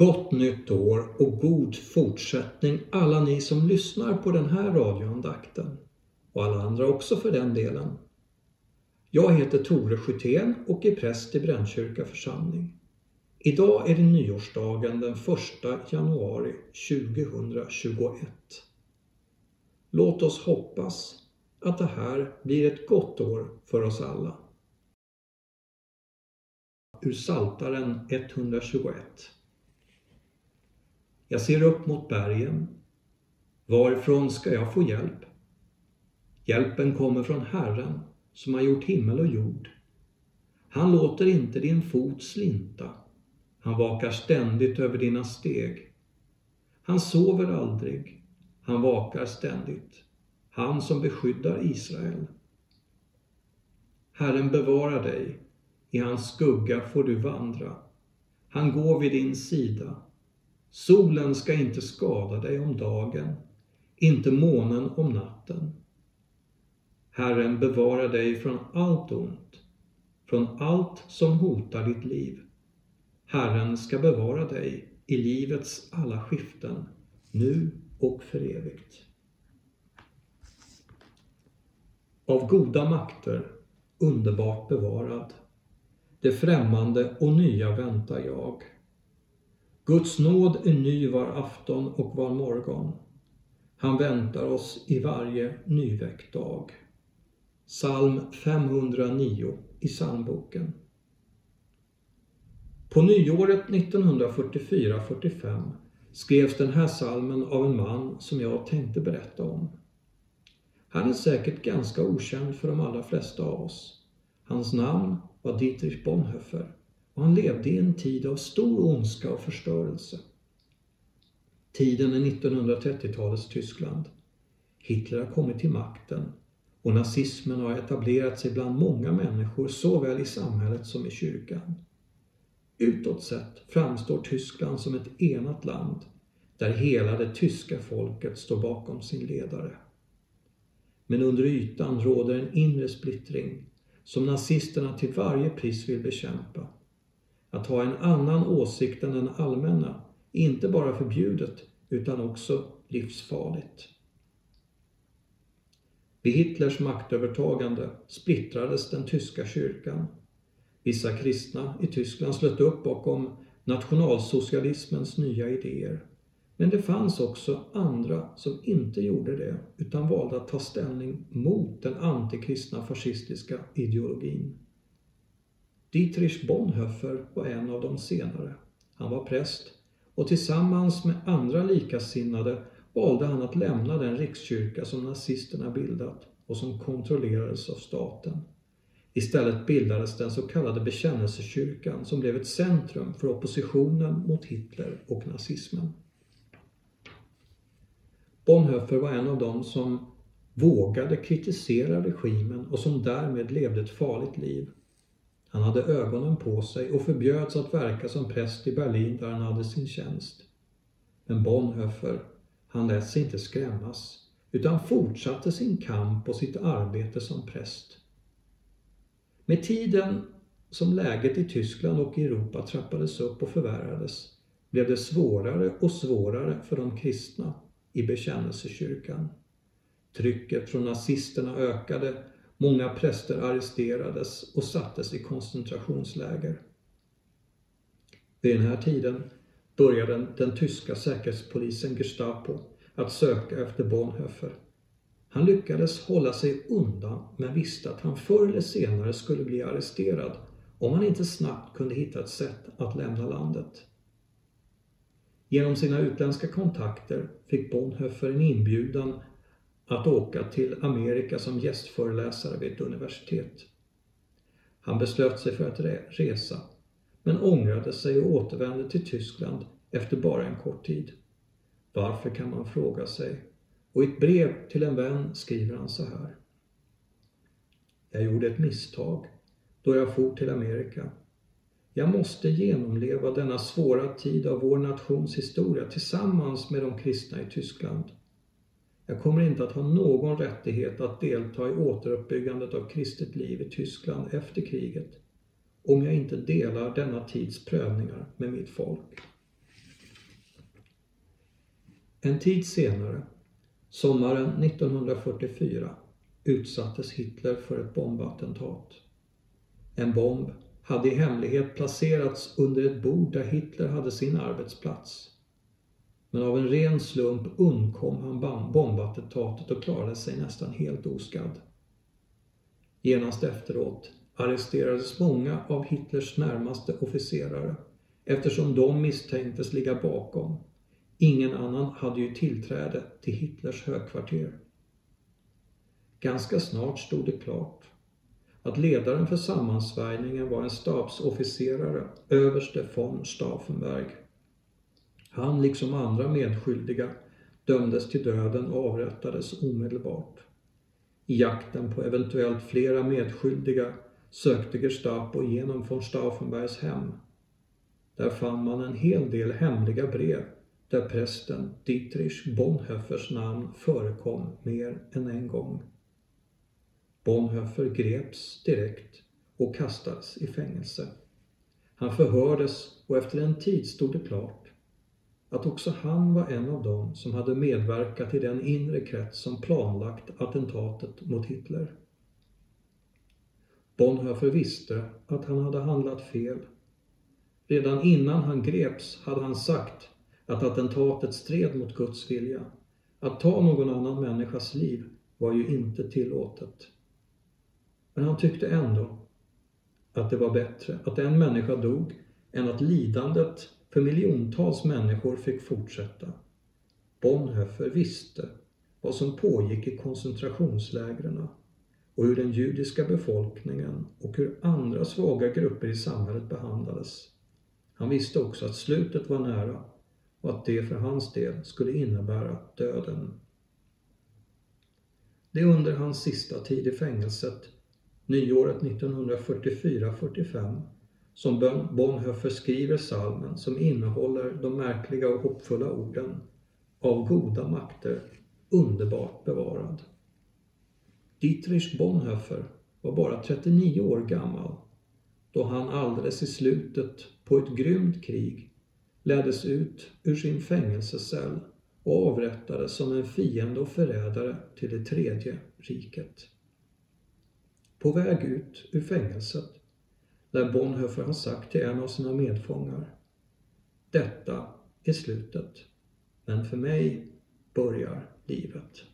Gott nytt år och god fortsättning alla ni som lyssnar på den här radioandakten och alla andra också för den delen. Jag heter Tore Skytén och är präst i Brännkyrka församling. Idag är det nyårsdagen den 1 januari 2021. Låt oss hoppas att det här blir ett gott år för oss alla. Ur Saltaren 121 jag ser upp mot bergen. Varifrån ska jag få hjälp? Hjälpen kommer från Herren som har gjort himmel och jord. Han låter inte din fot slinta. Han vakar ständigt över dina steg. Han sover aldrig. Han vakar ständigt. Han som beskyddar Israel. Herren bevarar dig. I hans skugga får du vandra. Han går vid din sida. Solen ska inte skada dig om dagen, inte månen om natten. Herren bevarar dig från allt ont, från allt som hotar ditt liv. Herren ska bevara dig i livets alla skiften, nu och för evigt. Av goda makter, underbart bevarad. Det främmande och nya väntar jag. Guds nåd är ny var afton och var morgon. Han väntar oss i varje nyväckt dag. Psalm 509 i psalmboken. På nyåret 1944-45 skrevs den här salmen av en man som jag tänkte berätta om. Han är säkert ganska okänd för de allra flesta av oss. Hans namn var Dietrich Bonhoeffer och han levde i en tid av stor ondska och förstörelse. Tiden är 1930-talets Tyskland. Hitler har kommit till makten och nazismen har etablerat sig bland många människor såväl i samhället som i kyrkan. Utåt sett framstår Tyskland som ett enat land där hela det tyska folket står bakom sin ledare. Men under ytan råder en inre splittring som nazisterna till varje pris vill bekämpa. Att ha en annan åsikt än den allmänna är inte bara förbjudet utan också livsfarligt. Vid Hitlers maktövertagande splittrades den tyska kyrkan. Vissa kristna i Tyskland slöt upp bakom nationalsocialismens nya idéer. Men det fanns också andra som inte gjorde det utan valde att ta ställning mot den antikristna fascistiska ideologin. Dietrich Bonhoeffer var en av de senare. Han var präst och tillsammans med andra likasinnade valde han att lämna den rikskyrka som nazisterna bildat och som kontrollerades av staten. Istället bildades den så kallade bekännelsekyrkan som blev ett centrum för oppositionen mot Hitler och nazismen. Bonhoeffer var en av dem som vågade kritisera regimen och som därmed levde ett farligt liv. Han hade ögonen på sig och förbjöds att verka som präst i Berlin där han hade sin tjänst. Men Bonhoeffer, han lät sig inte skrämmas utan fortsatte sin kamp och sitt arbete som präst. Med tiden som läget i Tyskland och i Europa trappades upp och förvärrades blev det svårare och svårare för de kristna i bekännelsekyrkan. Trycket från nazisterna ökade, många präster arresterades och sattes i koncentrationsläger. Vid den här tiden började den tyska säkerhetspolisen Gestapo att söka efter Bonhoeffer. Han lyckades hålla sig undan men visste att han förr eller senare skulle bli arresterad om han inte snabbt kunde hitta ett sätt att lämna landet. Genom sina utländska kontakter fick Bonhoeffer en inbjudan att åka till Amerika som gästföreläsare vid ett universitet. Han beslöt sig för att resa, men ångrade sig och återvände till Tyskland efter bara en kort tid. Varför kan man fråga sig? Och i ett brev till en vän skriver han så här. Jag gjorde ett misstag då jag for till Amerika. Jag måste genomleva denna svåra tid av vår nations historia tillsammans med de kristna i Tyskland. Jag kommer inte att ha någon rättighet att delta i återuppbyggandet av kristet liv i Tyskland efter kriget om jag inte delar denna tids prövningar med mitt folk. En tid senare, sommaren 1944, utsattes Hitler för ett bombattentat. En bomb hade i hemlighet placerats under ett bord där Hitler hade sin arbetsplats. Men av en ren slump undkom han bombattentatet och klarade sig nästan helt oskadd. Genast efteråt arresterades många av Hitlers närmaste officerare eftersom de misstänktes ligga bakom. Ingen annan hade ju tillträde till Hitlers högkvarter. Ganska snart stod det klart att ledaren för sammansvärjningen var en stabsofficerare, överste von Stauffenberg. Han, liksom andra medskyldiga, dömdes till döden och avrättades omedelbart. I jakten på eventuellt flera medskyldiga sökte Gestapo igenom von Stauffenbergs hem. Där fann man en hel del hemliga brev där prästen Dietrich Bonhoeffers namn förekom mer än en gång. Bonhoeffer greps direkt och kastades i fängelse. Han förhördes och efter en tid stod det klart att också han var en av dem som hade medverkat i den inre krets som planlagt attentatet mot Hitler. Bonhoeffer visste att han hade handlat fel. Redan innan han greps hade han sagt att attentatet stred mot Guds vilja. Att ta någon annan människas liv var ju inte tillåtet. Men han tyckte ändå att det var bättre att en människa dog än att lidandet för miljontals människor fick fortsätta. Bonhoeffer visste vad som pågick i koncentrationslägren och hur den judiska befolkningen och hur andra svaga grupper i samhället behandlades. Han visste också att slutet var nära och att det för hans del skulle innebära döden. Det är under hans sista tid i fängelset, nyåret 1944-45, som Bonhoeffer skriver salmen som innehåller de märkliga och hoppfulla orden Av goda makter, underbart bevarad. Dietrich Bonhoeffer var bara 39 år gammal då han alldeles i slutet på ett grymt krig leddes ut ur sin fängelsecell och avrättades som en fiende och förrädare till det tredje riket. På väg ut ur fängelset där Bonhoeffer har sagt till en av sina medfångar Detta är slutet, men för mig börjar livet.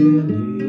Varje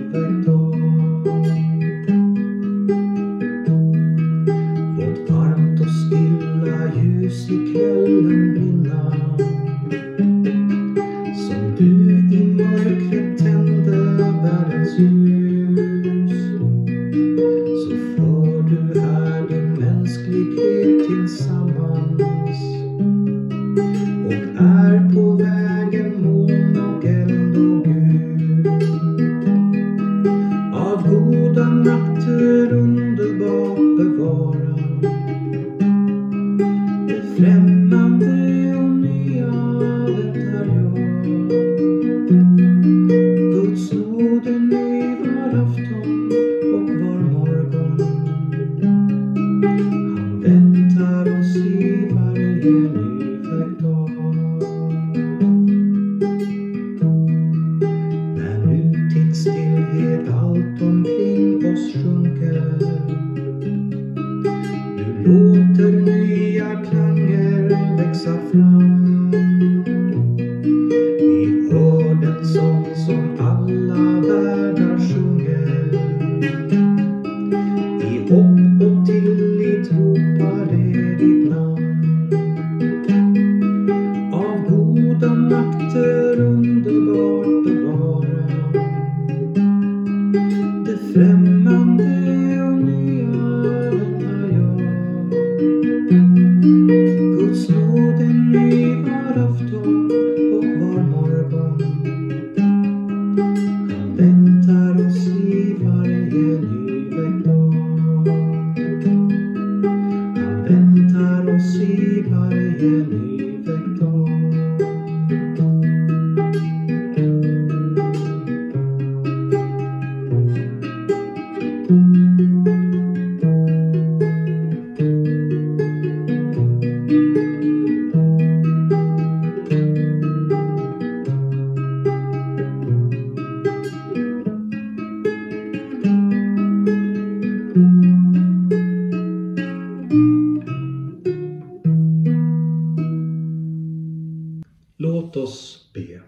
Låt oss be.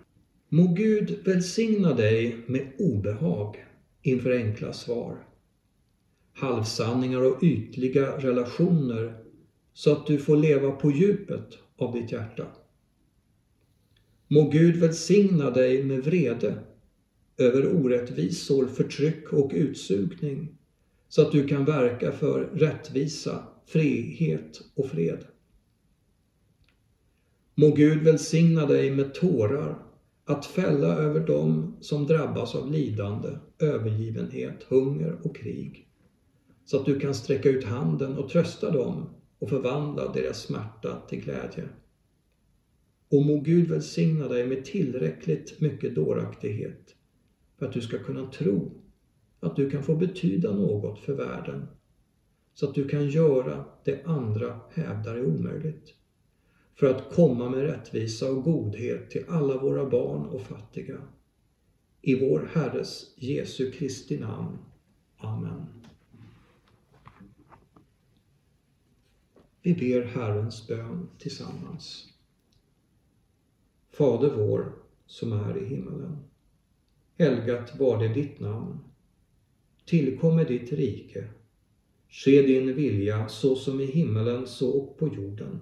Må Gud välsigna dig med obehag inför enkla svar, halvsanningar och ytliga relationer så att du får leva på djupet av ditt hjärta. Må Gud välsigna dig med vrede över orättvisor, förtryck och utsugning så att du kan verka för rättvisa, frihet och fred. Må Gud välsigna dig med tårar att fälla över dem som drabbas av lidande, övergivenhet, hunger och krig. Så att du kan sträcka ut handen och trösta dem och förvandla deras smärta till glädje. Och må Gud välsigna dig med tillräckligt mycket dåraktighet för att du ska kunna tro att du kan få betyda något för världen. Så att du kan göra det andra hävdar är omöjligt för att komma med rättvisa och godhet till alla våra barn och fattiga. I vår Herres Jesu Kristi namn. Amen. Vi ber Herrens bön tillsammans. Fader vår som är i himmelen. Helgat var det ditt namn. Tillkommer ditt rike. Ske din vilja så som i himmelen så och på jorden.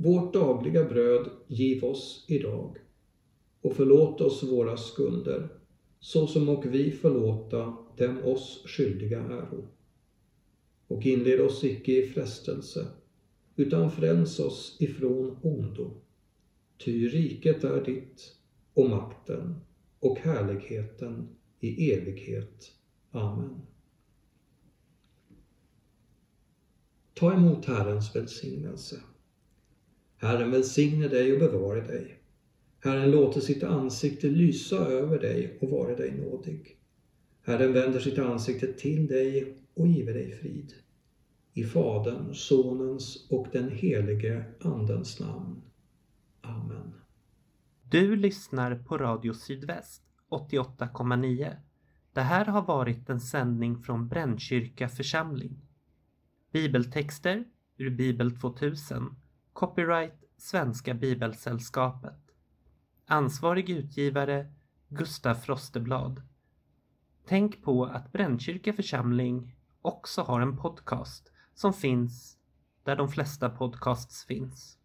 Vårt dagliga bröd giv oss idag och förlåt oss våra skulder så som och vi förlåta dem oss skyldiga äro. Och inled oss icke i frestelse utan fräls oss ifrån ondo. Ty riket är ditt och makten och härligheten i evighet. Amen. Ta emot Herrens välsignelse. Herren välsigne dig och bevare dig. Herren låter sitt ansikte lysa över dig och vare dig nådig. Herren vänder sitt ansikte till dig och giver dig frid. I Faderns, Sonens och den helige Andens namn. Amen. Du lyssnar på Radio Sydväst 88,9. Det här har varit en sändning från Brännkyrka församling. Bibeltexter ur Bibel 2000 Copyright Svenska Bibelsällskapet. Ansvarig utgivare Gustaf Frosteblad. Tänk på att Brännkyrka församling också har en podcast som finns där de flesta podcasts finns.